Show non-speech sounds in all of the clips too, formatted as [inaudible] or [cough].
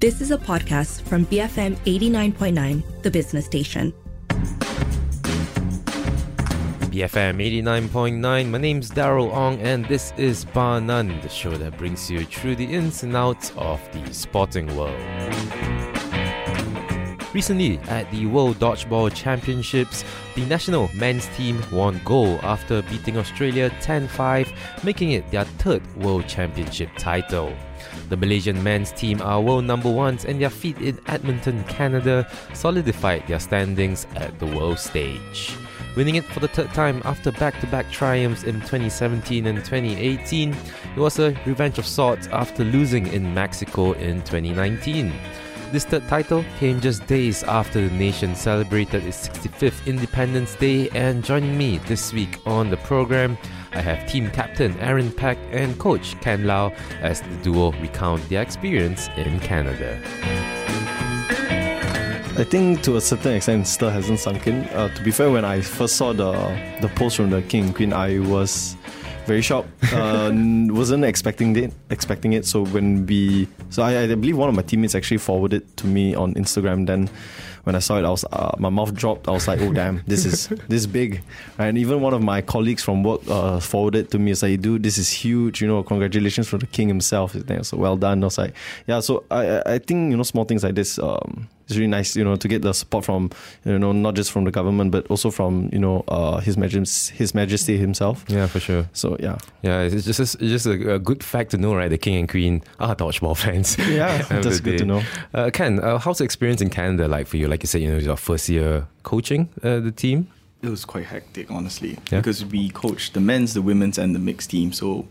This is a podcast from BFM 89.9, the business station. BFM 89.9. My name's Daryl Ong, and this is Bar None, the show that brings you through the ins and outs of the sporting world. Recently, at the World Dodgeball Championships, the national men's team won gold after beating Australia 10 5, making it their third World Championship title. The Malaysian men's team are world number ones, and their feat in Edmonton, Canada, solidified their standings at the world stage. Winning it for the third time after back to back triumphs in 2017 and 2018, it was a revenge of sorts after losing in Mexico in 2019. This title came just days after the nation celebrated its 65th Independence Day, and joining me this week on the program, I have team captain Aaron Peck and coach Ken Lau as the duo recount their experience in Canada. I think to a certain extent still hasn't sunk in. Uh, to be fair, when I first saw the the post from the King and Queen, I was very shocked. Uh, [laughs] wasn't expecting it. Expecting it. So when we, so I, I believe one of my teammates actually forwarded to me on Instagram. Then when I saw it, I was uh, my mouth dropped. I was like, oh damn, this is [laughs] this is big. And even one of my colleagues from work uh, forwarded to me. It's like, dude, this is huge. You know, congratulations for the king himself. So well done. I was like, yeah. So I I think you know small things like this. Um, it's really nice, you know, to get the support from, you know, not just from the government, but also from, you know, uh, His Majesty, His Majesty himself. Yeah, for sure. So yeah, yeah, it's just it's just a, a good fact to know, right? The king and queen are dodgeball fans. [laughs] Yeah, [laughs] that's good to know. Uh, Ken, uh, how's the experience in Canada like for you? Like you said, you know, your first year coaching uh, the team. It was quite hectic, honestly, yeah? because we coached the men's, the women's, and the mixed team. So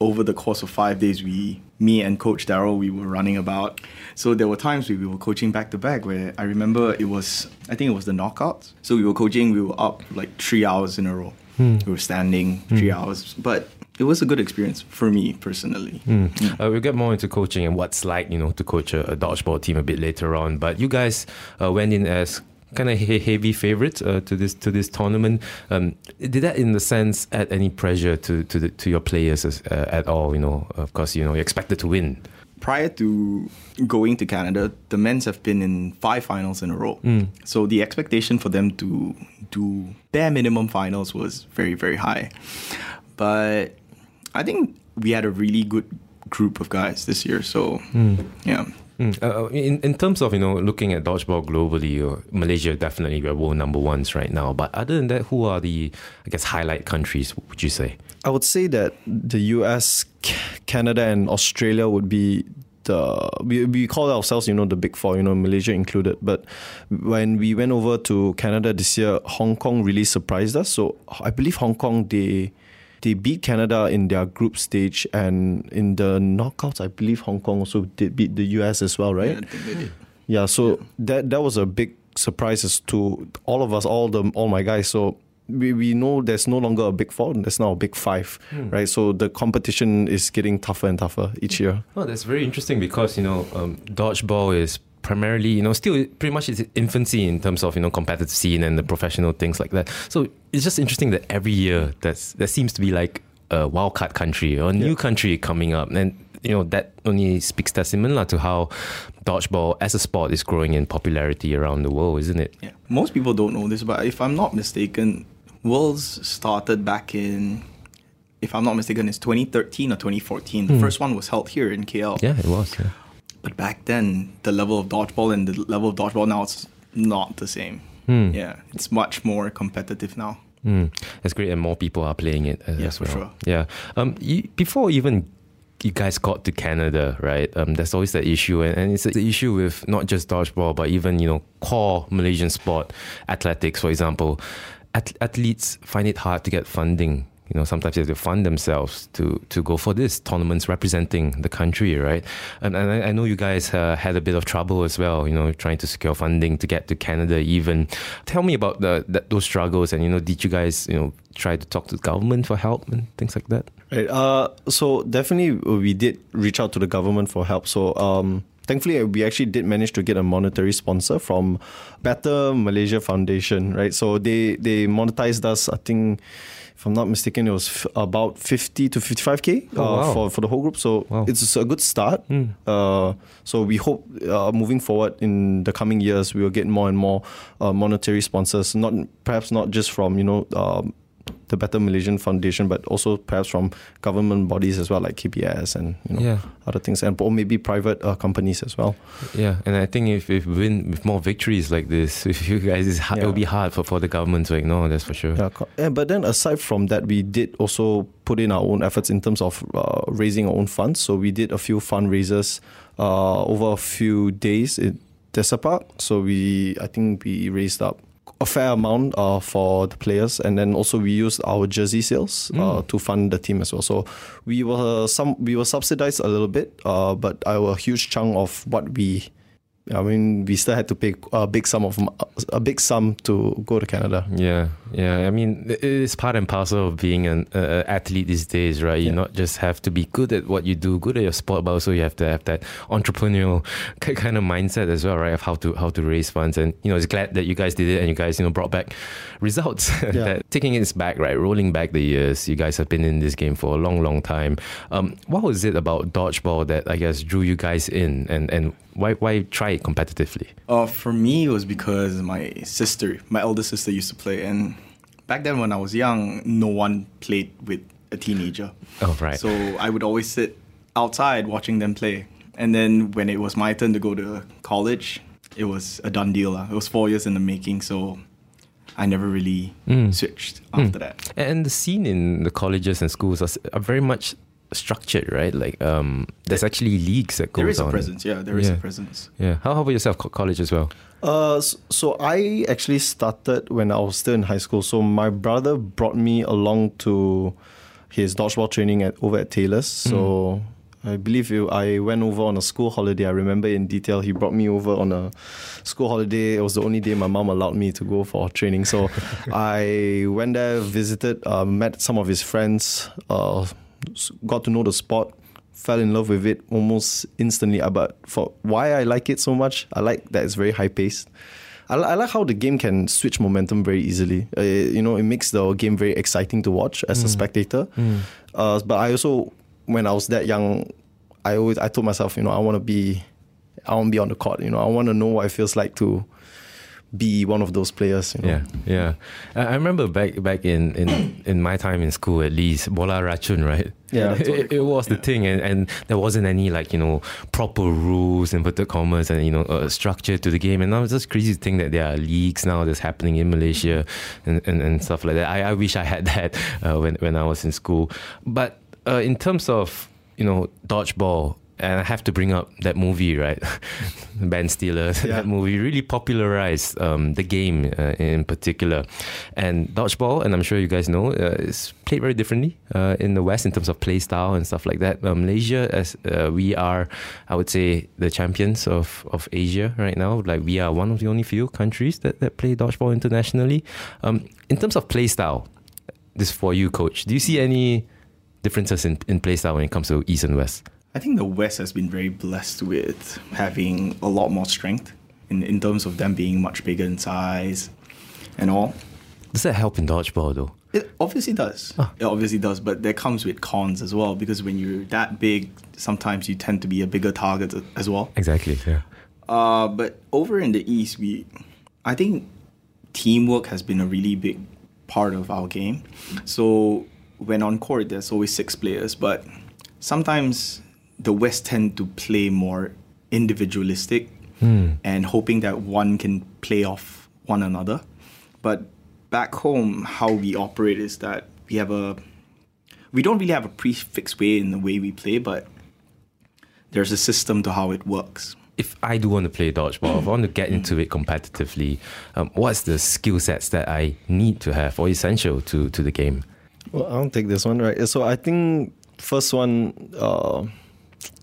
over the course of five days, we, me and Coach Daryl, we were running about. So there were times we were coaching back to back where I remember it was, I think it was the knockouts. So we were coaching, we were up like three hours in a row. Hmm. We were standing three hmm. hours, but it was a good experience for me personally. Mm. Mm. Uh, we'll get more into coaching and what's like, you know, to coach a, a dodgeball team a bit later on. But you guys uh, went in as kind of heavy favorite uh, to this to this tournament. Um, did that, in the sense, add any pressure to to, the, to your players as, uh, at all? You know, of course, you know, you're expected to win. Prior to going to Canada, the men's have been in five finals in a row. Mm. So the expectation for them to do bare minimum finals was very very high. But I think we had a really good group of guys this year. So mm. yeah, Mm. Uh, in, in terms of you know looking at dodgeball globally, uh, Malaysia definitely we're world number ones right now. But other than that, who are the I guess highlight countries? Would you say? I would say that the U.S., Canada, and Australia would be the we, we call ourselves you know the big four you know Malaysia included but when we went over to Canada this year Hong Kong really surprised us so I believe Hong Kong they they beat Canada in their group stage, and in the knockouts, I believe Hong Kong also did beat the US as well, right? Yeah, yeah so yeah. that that was a big surprise to all of us, all the all my guys. So we, we know there's no longer a big four, there's now a big five, hmm. right? So the competition is getting tougher and tougher each year. Oh, that's very interesting because, you know, um, dodgeball is primarily, you know, still pretty much its infancy in terms of, you know, competitive scene and the professional things like that. So it's just interesting that every year that's, there seems to be like a wildcard country or a new yeah. country coming up. And, you know, that only speaks testament to how dodgeball as a sport is growing in popularity around the world, isn't it? Yeah. Most people don't know this, but if I'm not mistaken, Worlds started back in if I'm not mistaken, it's 2013 or 2014. The mm. first one was held here in KL. Yeah, it was. Yeah. But back then, the level of dodgeball and the level of dodgeball now it's not the same. Mm. Yeah, it's much more competitive now. Mm. That's great, and more people are playing it as, yeah, as well. Sure. Yeah. Um. You, before even you guys got to Canada, right? Um, there's always that issue, and, and it's the issue with not just dodgeball, but even you know core Malaysian sport, athletics, for example. At- athletes find it hard to get funding you know, sometimes they have to fund themselves to to go for this tournaments representing the country, right? And, and I, know you guys uh, had a bit of trouble as well, you know, trying to secure funding to get to Canada. Even tell me about the, the those struggles, and you know, did you guys you know try to talk to the government for help and things like that? Right. Uh, so definitely we did reach out to the government for help. So um, thankfully, we actually did manage to get a monetary sponsor from Better Malaysia Foundation, right? So they they monetized us. I think, if I'm not mistaken, it was f- about 50 to 55k Oh, uh, wow. for for the whole group. So Wow. it's a good start. Mm. Uh, so we hope uh, moving forward in the coming years, we will get more and more uh, monetary sponsors. Not perhaps not just from you know. Um, the Better Malaysian Foundation, but also perhaps from government bodies as well, like KBS and you know, Yeah. other things, and or maybe private uh, companies as well. Yeah, and I think if, if we win with more victories like this, [laughs] with you guys, it's hard, it will be hard for, for the government to ignore. That's for sure. Yeah, yeah, but then aside from that, we did also put in our own efforts in terms of uh, raising our own funds. So we did a few fundraisers uh, over a few days in Desa Park. So we, I think we raised up a fair amount uh, for the players, and then also we used our jersey sales uh, to fund the team as well. So we were some we were subsidized a little bit, uh, but our huge chunk of what we I mean, we still had to pay a big sum of a big sum to go to Canada. Yeah, yeah. I mean, it is part and parcel of being an uh, athlete these days, right? You Yeah. not just have to be good at what you do, good at your sport, but also you have to have that entrepreneurial [laughs] kind of mindset as well, right? Of how to how to raise funds, and you know, it's glad that you guys did it and you guys you know brought back results. [laughs] that taking it back, right? Rolling back the years, you guys have been in this game for a long, long time. Um, what was it about dodgeball that I guess drew you guys in, and and why why try it competitively? Uh, for me, it was because my sister, my elder sister, used to play, and back then when I was young, no one played with a teenager. Oh, right. So I would always sit outside watching them play, and then when it was my turn to go to college, it was a done deal. It was four years in the making, so I never really Mm. switched after that. And the scene in the colleges and schools are, are very much structured, right? Like, um, there's actually leagues that goes There is a presence, yeah. There is Yeah. a presence. Yeah. How, how about yourself, co- college as well? Uh, s- so I actually started when I was still in high school. So my brother brought me along to his dodgeball training at over at Taylor's. So I believe you, I went over on a school holiday. I remember in detail. He brought me over on a school holiday. It was the only day my mom allowed me to go for training. So [laughs] I went there, visited, uh, met some of his friends, uh, s- got to know the sport fell in love with it almost instantly. Uh, But for why I like it so much, I like that it's very high paced. I, I like how the game can switch momentum very easily. Uh, you know, it makes the game very exciting to watch as a spectator. Uh, but I also, when I was that young, I always I told myself, you know, I want to be, I want to be on the court. You know, I want to know what it feels like to be one of those players. You know? Yeah, yeah. I I remember back back in, in, [coughs] in my time in school, at least, bola racun, right? Yeah. [laughs] it, it was the thing, and, and there wasn't any like you know proper rules, inverted commas, and you know uh, structure to the game. And now it's just crazy to think that there are leagues now that's happening in Malaysia and, and, and stuff like that. I, I wish I had [laughs] that uh, when when I was in school. But uh, in terms of you know dodgeball. And I have to bring up that movie, right? [laughs] Ben Stiller. [laughs] Yeah. That movie really popularized um, the game uh, in particular. And dodgeball, and I'm sure you guys know, uh, is played very differently uh, in the West in terms of play style and stuff like that. Uh, Malaysia, as uh, we are, I would say, the champions of, of Asia right now. Like we are one of the only few countries that, that play dodgeball internationally. Um, in terms of play style, this is for you, coach. Do you see any differences in, in play style when it comes to East and West? I think the West has been very blessed with having a lot more strength in, in terms of them being much bigger in size and all. Does that help in dodgeball though? It obviously does. Ah. It obviously does, but that comes with cons as well because when you're that big, sometimes you tend to be a bigger target as well. Exactly. Yeah. Uh, but over in the East, we, I think teamwork has been a really big part of our game. So when on court, there's always six players, but sometimes the West tend to play more individualistic and hoping that one can play off one another. But back home, how we operate is that we have a, we don't really have a prefix way in the way we play, but there's a system to how it works. if I do want to play dodgeball, if I want to get into it competitively, um, what's the skill sets that I need to have or essential to, to the game? Well, I'll take this one, right? So I think first one, uh,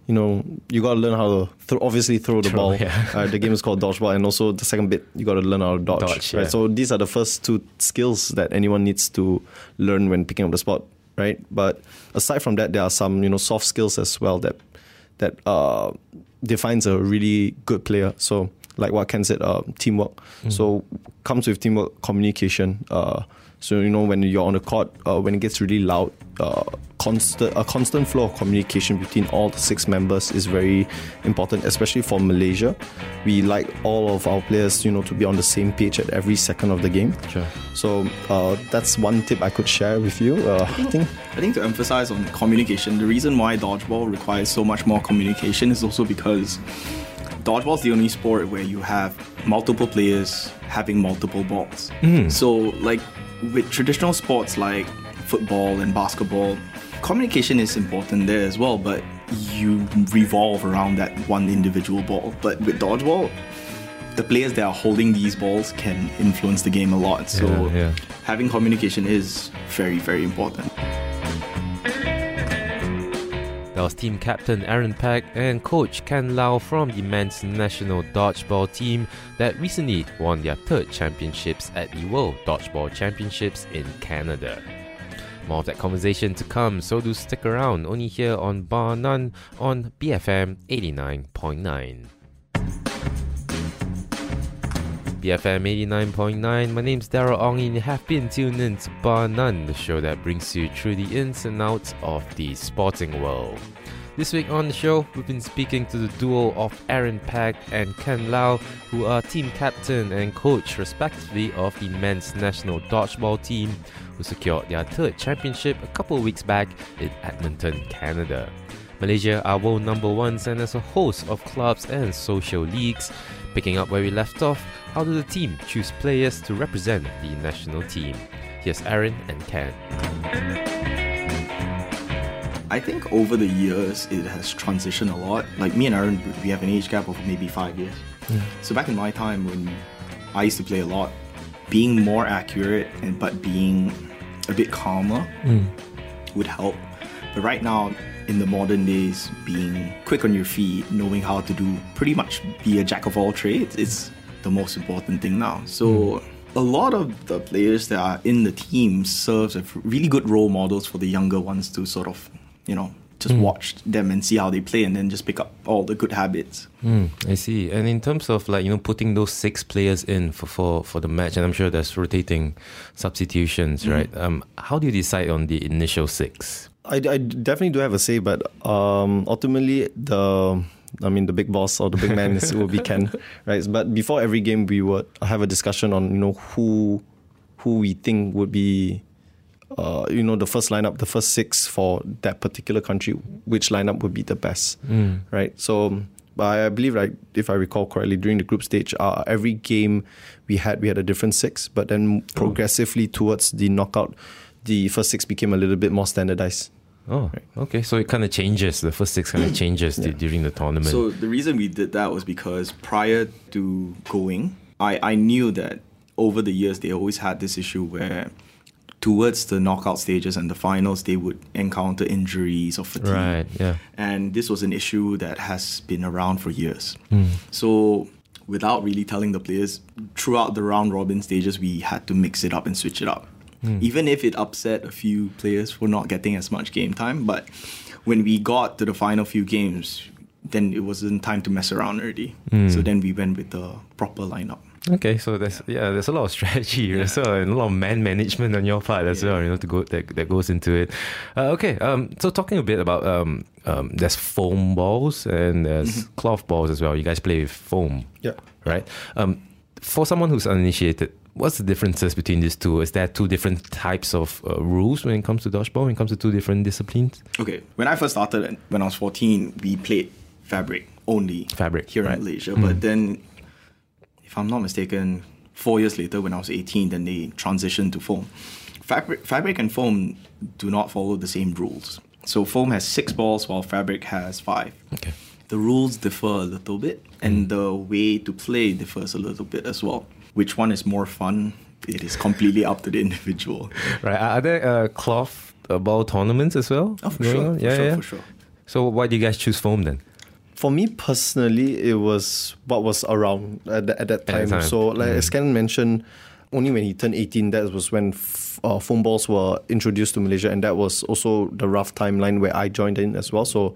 you know, you got to learn how to throw, obviously throw the Throw, ball. yeah. Uh, the game is called dodgeball, and also the second bit, you got to learn how to dodge. Dodge, right? yeah. So these are the first two skills that anyone needs to learn when picking up the sport, right? But aside from that, there are some you know soft skills as well that that uh, defines a really good player. So, like what Ken said, uh, teamwork. Mm. So, comes with teamwork, communication. Uh, so you know when you're on the court, uh, when it gets really loud, uh, constant a constant flow of communication between all the six members is very important, especially for Malaysia. We like all of our players, you know, to be on the same page at every second of the game. Sure. So uh, that's one tip I could share with you. Uh, I, think, I think I think to emphasize on communication, the reason why dodgeball requires so much more communication is also because dodgeball is the only sport where you have multiple players having multiple balls. Mm. So like with traditional sports like football and basketball, communication is important there as well, but you revolve around that one individual ball. But with dodgeball, the players that are holding these balls can influence the game a lot. So yeah, yeah. having communication is very, very important. That was team captain Aaron Peck and coach Ken Lau from the men's national dodgeball team that recently won their third championships at the World Dodgeball Championships in Canada. More of that conversation to come, so do stick around only here on Bar None on BFM 89.9. BFM 89.9. My name's Daryl Ong and you have been tuned in to Bar None, the show that brings you through the ins and outs of the sporting world. This week on the show, we've been speaking to the duo of Aaron Peck and Ken Lau, who are team captain and coach, respectively, of the men's national dodgeball team, who secured their third championship a couple weeks back in Edmonton, Canada. Malaysia are world number ones and as a host of clubs and social leagues. Picking up where we left off, how do the team choose players to represent the national team? Here's Aaron and Ken. I think over the years it has transitioned a lot. Like me and Aaron, we have an age gap of maybe five years. Mm. So back in my time when I used to play a lot, being more accurate and but being a bit calmer mm. would help. But right now, in the modern days, being quick on your feet, knowing how to do pretty much be a jack of all trades is the most important thing now. So mm. a lot of the players that are in the team serves as really good role models for the younger ones to sort of, you know, just mm. watch them and see how they play and then just pick up all the good habits. Mm, I see. And in terms of like, you know, putting those six players in for, for, for the match, and I'm sure there's rotating substitutions, mm. right? Um, how do you decide on the initial six? I, I definitely do have a say, but um, ultimately the I mean, the big boss or the big man is, will be Ken, [laughs] right? But before every game, we would have a discussion on you know who who we think would be, uh, you know, the first lineup, the first six for that particular country, which lineup would be the best, mm. right? So. But I believe, like, if I recall correctly, during the group stage, uh, every game we had, we had a different six. But then oh. progressively towards the knockout, the first six became a little bit more standardized. Oh, right. okay. So it kind of changes. The first six kind of changes yeah. during the tournament. So the reason we did that was because prior to going, I, I knew that over the years they always had this issue where towards the knockout stages and the finals they would encounter injuries or fatigue. Right. Yeah. And this was an issue that has been around for years. Mm. So without really telling the players throughout the round robin stages we had to mix it up and switch it up mm. even if it upset a few players for not getting as much game time. But when we got to the final few games, then it wasn't time to mess around already. Mm. So then we went with the proper lineup. Okay, so there's yeah, there's a lot of [laughs] strategy yeah. so and a lot of man management on your part as yeah. well, you know, to go that, that goes into it. Uh, okay, um, so talking a bit about um, um, there's foam balls and there's mm-hmm. cloth balls as well. You guys play with foam, yeah, right? Um, for someone who's uninitiated, what's the differences between these two? Is there two different types of uh, rules when it comes to dodgeball, when it comes to two different disciplines? Okay, when I first started, when I was 14, we played fabric only. Fabric. Here right. in Malaysia. Mm. But then, if I'm not mistaken, four years later, when I was 18, then they transitioned to foam. Fabric, fabric and foam do not follow the same rules. So foam has six balls while fabric has five. Okay. The rules differ a little bit, and mm. the way to play differs a little bit as well which one is more fun? It is completely up to the individual. Right. Are there uh, cloth uh, ball tournaments as well? Oh, for sure. Yeah, for sure, yeah. For sure. So why do you guys choose foam then? For me personally, it was what was around at, the, at that time. At time. So, like mm. as Ken mentioned, only when he turned 18, that was when f- uh, foam balls were introduced to Malaysia, and that was also the rough timeline where I joined in as well. So,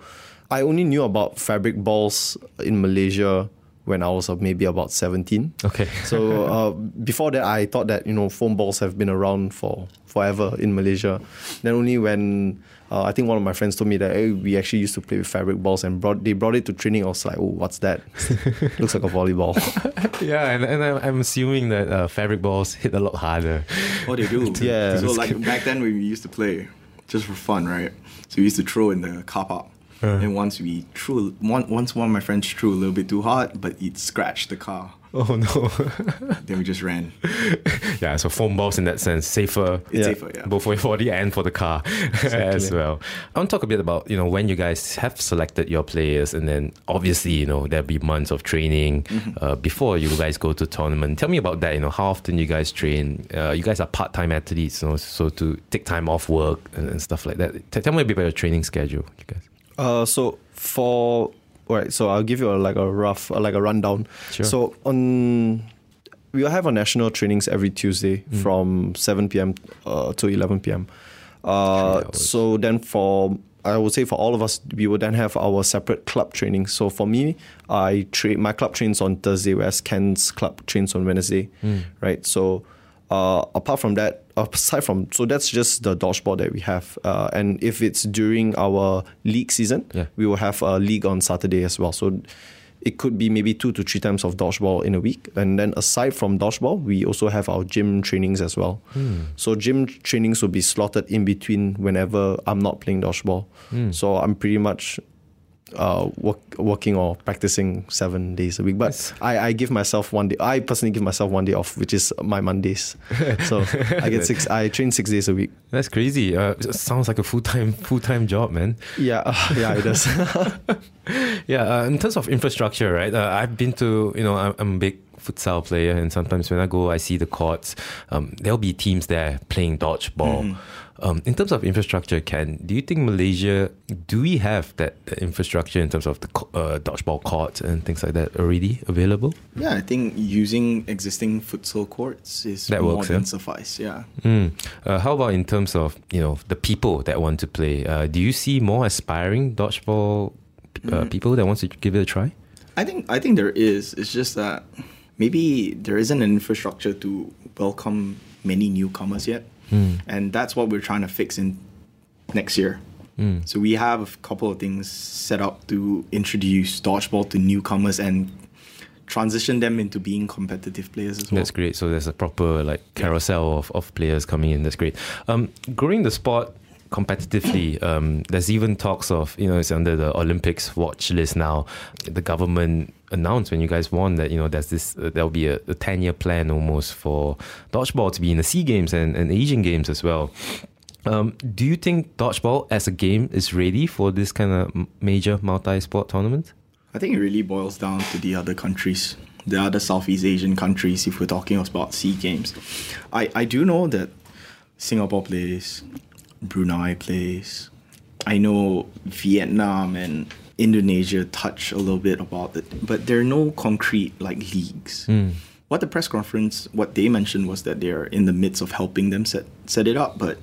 I only knew about fabric balls in Malaysia when I was uh, maybe about 17. Okay. [laughs] so uh, before that, I thought that you know foam balls have been around for forever in Malaysia. Then only when uh, I think one of my friends told me that hey, we actually used to play with fabric balls and brought they brought it to training. I was like, oh, what's that? [laughs] Looks like a volleyball. [laughs] yeah, and, and I'm assuming that uh, fabric balls hit a lot harder. Oh, they do. Yeah. So like back then when we used to play, just for fun, right? So we used to throw in the car park. And once we threw, one, once one of my friends threw a little bit too hard, but it scratched the car. Oh no. [laughs] Then we just ran. [laughs] yeah, so foam balls in that sense safer. It's Yeah. safer, yeah. Both for your body and for the car [laughs] as well. I want to talk a bit about you know when you guys have selected your players, and then obviously you know there'll be months of training uh, before you guys go to tournament. Tell me about that. You know how often you guys train. Uh, you guys are part time athletes, you know, so to take time off work and, and stuff like that. T- tell me a bit about your training schedule, you guys. Uh, so for all right, so I'll give you a, like a rough, uh, like a rundown. Sure. So on, we will have our national trainings every Tuesday from 7 p.m. Uh, to 11 p.m. Uh, so then for I would say for all of us, we would then have our separate club training. So for me, I train my club trains on Thursday, whereas Ken's club trains on Wednesday, right? So uh, apart from that, aside from so that's just the dodgeball that we have. Uh, and if it's during our league season, Yeah. we will have a league on Saturday as well. So it could be maybe two to three times of dodgeball in a week. And then aside from dodgeball, we also have our gym trainings as well. So gym trainings will be slotted in between whenever I'm not playing dodgeball. So I'm pretty much uh, work, working or practicing seven days a week. But I, I give myself one day. I personally give myself one day off, which is my Mondays. [laughs] So I get six. I train six days a week. That's crazy. Uh, sounds like a full time full time job, man. Yeah, yeah, it does. [laughs] Yeah, uh, in terms of infrastructure, right? Uh, I've been to, you know, I'm, I'm a big futsal player, and sometimes when I go, I see the courts. Um, there'll be teams there playing dodgeball. Um, in terms of infrastructure, Ken, do you think Malaysia do we have that, that infrastructure in terms of the uh, dodgeball courts and things like that already available? Yeah, I think using existing futsal courts is That more works, than yeah? suffice. Yeah. Mm. Uh, how about in terms of you know the people that want to play? Uh, do you see more aspiring dodgeball uh, people that wants to give it a try? I think I think there is. It's just that maybe there isn't an infrastructure to welcome many newcomers yet, and that's what we're trying to fix in next year. So we have a couple of things set up to introduce dodgeball to newcomers and transition them into being competitive players as well. That's great. So there's a proper like carousel of, of players coming in. That's great. Um, growing the sport competitively, um, there's even talks of you know it's under the Olympics watch list now. The government announced when you guys won that you know there's this uh, there'll be a, a ten year plan almost for dodgeball to be in the Sea Games and, and Asian Games as well. Um, do you think dodgeball as a game is ready for this kind of major multi-sport tournament? I think it really boils down to the other countries, the other Southeast Asian countries, if we're talking about SEA Games. I, I do know that Singapore plays, Brunei plays. I know Vietnam and Indonesia touch a little bit about it, but there are no concrete like leagues. What the press conference, what they mentioned was that they're in the midst of helping them set set it up, but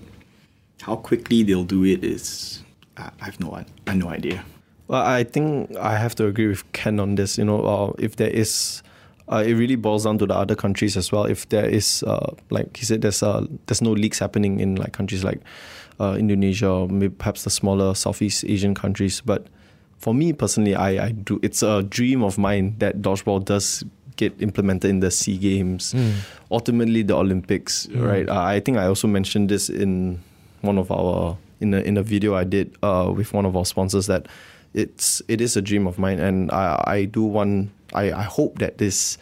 how quickly they'll do it is I I have no I have no idea. Well, I think I have to agree with Ken on this. You know, uh, if there is, uh, it really boils down to the other countries as well. If there is, uh, like he said, there's uh, there's no leaks happening in like countries like uh, Indonesia or maybe perhaps the smaller Southeast Asian countries. But for me personally, I, I do. It's a dream of mine that dodgeball does get implemented in the Sea Games, ultimately the Olympics. Right? Uh, I think I also mentioned this in one of our in a in a video I did uh, with one of our sponsors that it's it is a dream of mine and I I do want I, I hope that this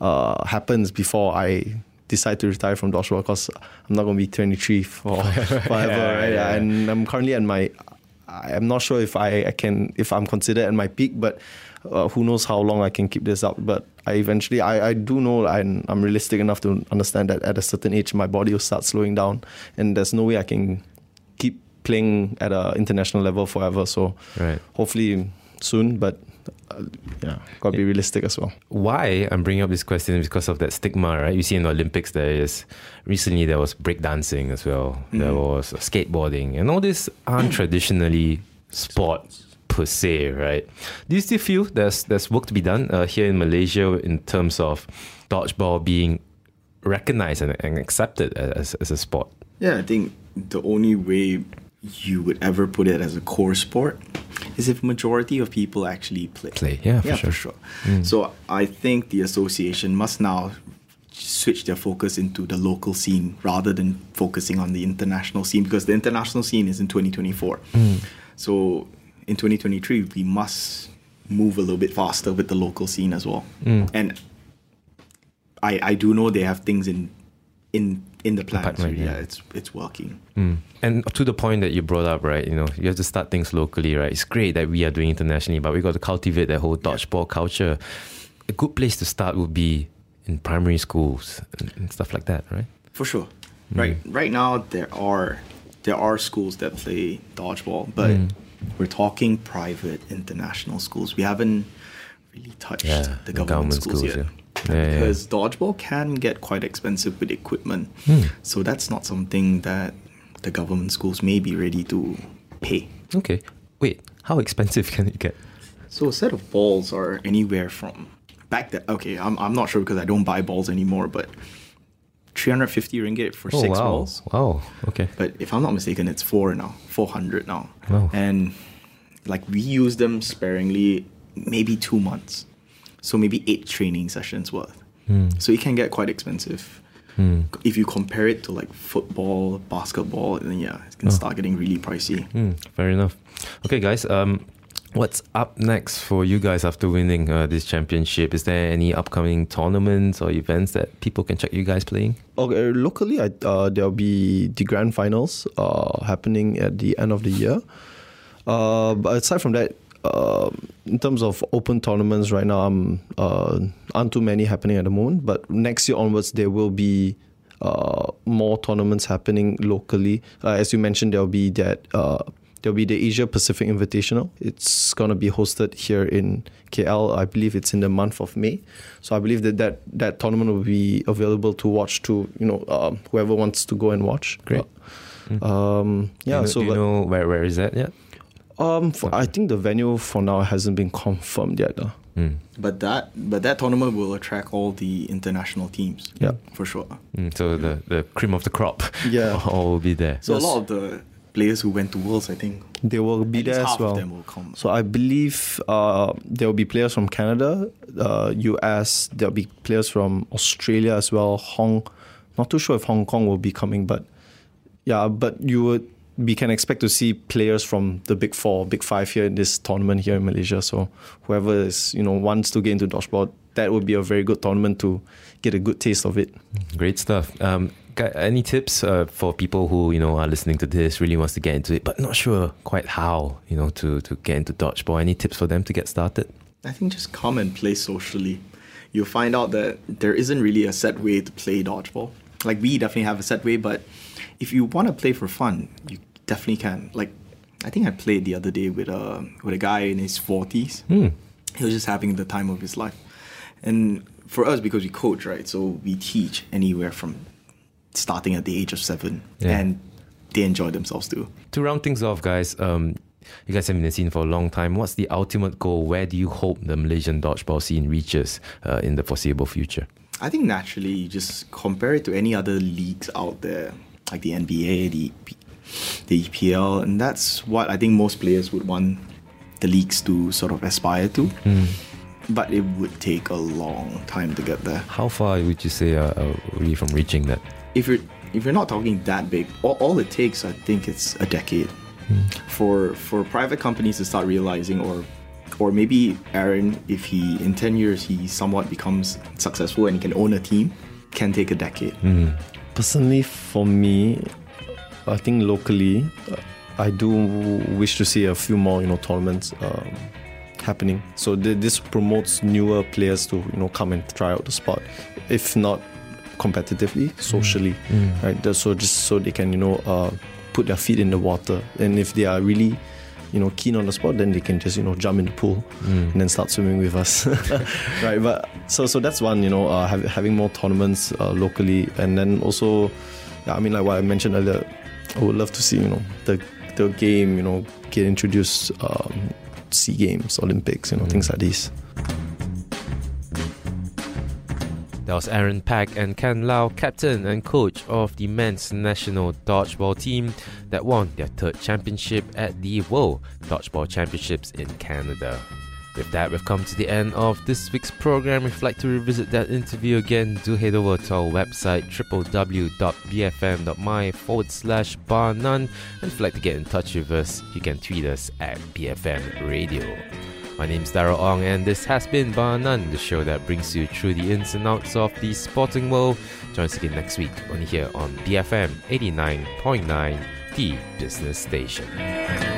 uh, happens before I decide to retire from dodgeball because I'm not going to be 23 for [laughs] [laughs] forever right yeah. and I'm currently at my I'm not sure if I, I can if I'm considered at my peak but uh, who knows how long I can keep this up but I eventually I, I do know I'm, I'm realistic enough to understand that at a certain age my body will start slowing down and there's no way I can keep playing at an international level forever so Right. hopefully soon but uh, yeah gotta be realistic as well why I'm bringing up this question is because of that stigma, right? You see in the Olympics, there is recently there was breakdancing as well, there was skateboarding, and all these aren't traditionally sport per se, right? Do you still feel there's there's work to be done uh, here in Malaysia in terms of dodgeball being recognized and, and accepted as, as a sport? Yeah, I think the only way you would ever put it as a core sport is if majority of people actually play. Play, yeah, for yeah, sure. for sure. Mm. So I think the association must now switch their focus into the local scene rather than focusing on the international scene because the international scene is in 2024. Mm. So in 2023, we must move a little bit faster with the local scene as well. Mm. And I I do know they have things in in in the pipeline, yeah. yeah. it's it's working. Mm. And to the point that you brought up, right? You know, you have to start things locally, right? It's great that we are doing internationally, but we got to cultivate that whole dodgeball culture. A good place to start would be in primary schools and, and stuff like that, right? For sure. Right right now there are there are schools that play dodgeball, but we're talking private international schools. We haven't really touched Yeah, the the government, government schools, schools, yet. yeah. Yeah, yeah, because dodgeball can get quite expensive with equipment. Hmm. So that's not something that the government schools may be ready to pay. Okay. Wait, how expensive [laughs] can it get? So a set of balls are anywhere from back then. Okay, I'm, I'm not sure because I don't buy balls anymore, but 350 ringgit for Oh, six wow. balls. Wow. Okay. But if I'm not mistaken, it's four now, 400 now. Wow. And like we use them sparingly, maybe two months. So maybe eight training sessions worth. Hmm. So it can get quite expensive. If you compare it to like football, basketball, then yeah, it can start getting really pricey. Hmm, fair enough. Okay, guys. Um, what's up next for you guys after winning uh, this championship? Is there any upcoming tournaments or events that people can check you guys playing? Okay, locally, I, uh, there'll be the grand finals uh, happening at the end of the year. Uh, but aside from that, uh, in terms of open tournaments, right now, I'm uh, aren't too many happening at the moment. But next year onwards, there will be uh, more tournaments happening locally. Uh, as you mentioned, there'll be that. Uh, There'll be the Asia Pacific Invitational. It's going to be hosted here in KL. I believe it's in the month of May. So I believe that that, that tournament will be available to watch to you know um, whoever wants to go and watch. Great. Uh, um, yeah. Do you, so do you know where, where is that yet? Um, for, I think the venue for now hasn't been confirmed yet. Uh. Mm. But that but that tournament will attract all the international teams. Yeah. For sure. Mm, so the, the cream of the crop [laughs] Yeah. [laughs] all will be there. So Yes. a lot of the players who went to Worlds, I think They will be there as half well. of them will come. So I believe uh, there will be players from Canada, uh, US. There'll be players from Australia as well. Hong, not too sure if Hong Kong will be coming, but yeah. But you would we can expect to see players from the big four, big five here in this tournament here in Malaysia. So whoever is you know wants to get into dodgeball, that would be a very good tournament to get a good taste of it. Great stuff. Um, got any tips uh, for people who you know are listening to this, really wants to get into it, but not sure quite how you know to to get into dodgeball? Any tips for them to get started? I think just come and play socially. You'll find out that there isn't really a set way to play dodgeball. Like we definitely have a set way, but if you want to play for fun, you definitely can. Like I think I played the other day with a with a guy in his forties. Hmm. He was just having the time of his life. And for us, because we coach, right? So we teach anywhere from starting at the age of seven, Yeah. and they enjoy themselves too. To round things off, guys, um, you guys have been in the scene for a long time. What's the ultimate goal? Where do you hope the Malaysian dodgeball scene reaches uh, in the foreseeable future? I think naturally, you just compare it to any other leagues out there, like the NBA, the the EPL, and that's what I think most players would want the leagues to sort of aspire to. Hmm. But it would take a long time to get there. How far would you say uh, uh are we from reaching that? If you're if you're not talking that big, all, all it takes, I think, it's a decade hmm. for for private companies to start realizing, or or maybe Aaron, if he in ten years he somewhat becomes successful and he can own a team, can take a decade. Hmm. Personally, for me, I think locally, uh, I do wish to see a few more, you know, tournaments um, happening. So th- this promotes newer players to, you know, come and try out the sport, if not competitively, socially, right? So just so they can, you know, uh, put their feet in the water, and if they are really you know keen on the sport then they can just you know jump in the pool and then start swimming with us. [laughs] Right but so so that's one you know uh, have, having more tournaments uh, locally. And then also yeah, i mean like what i mentioned earlier i would love to see you know the the game you know get introduced um, SEA Games, Olympics, you know, mm. things like this. That was Aaron Peck and Ken Lau, captain and coach of the men's national dodgeball team that won their third championship at the World Dodgeball Championships in Canada. With that, we've come to the end of this week's program. If you'd like to revisit that interview again, do head over to our website www.bfm.my forward slash bar none. And if you'd like to get in touch with us, you can tweet us at BFM Radio. My name's Daryl Ong, and this has been Bar None, the show that brings you through the ins and outs of the sporting world. Join us again next week, only here on BFM 89.9, the business station.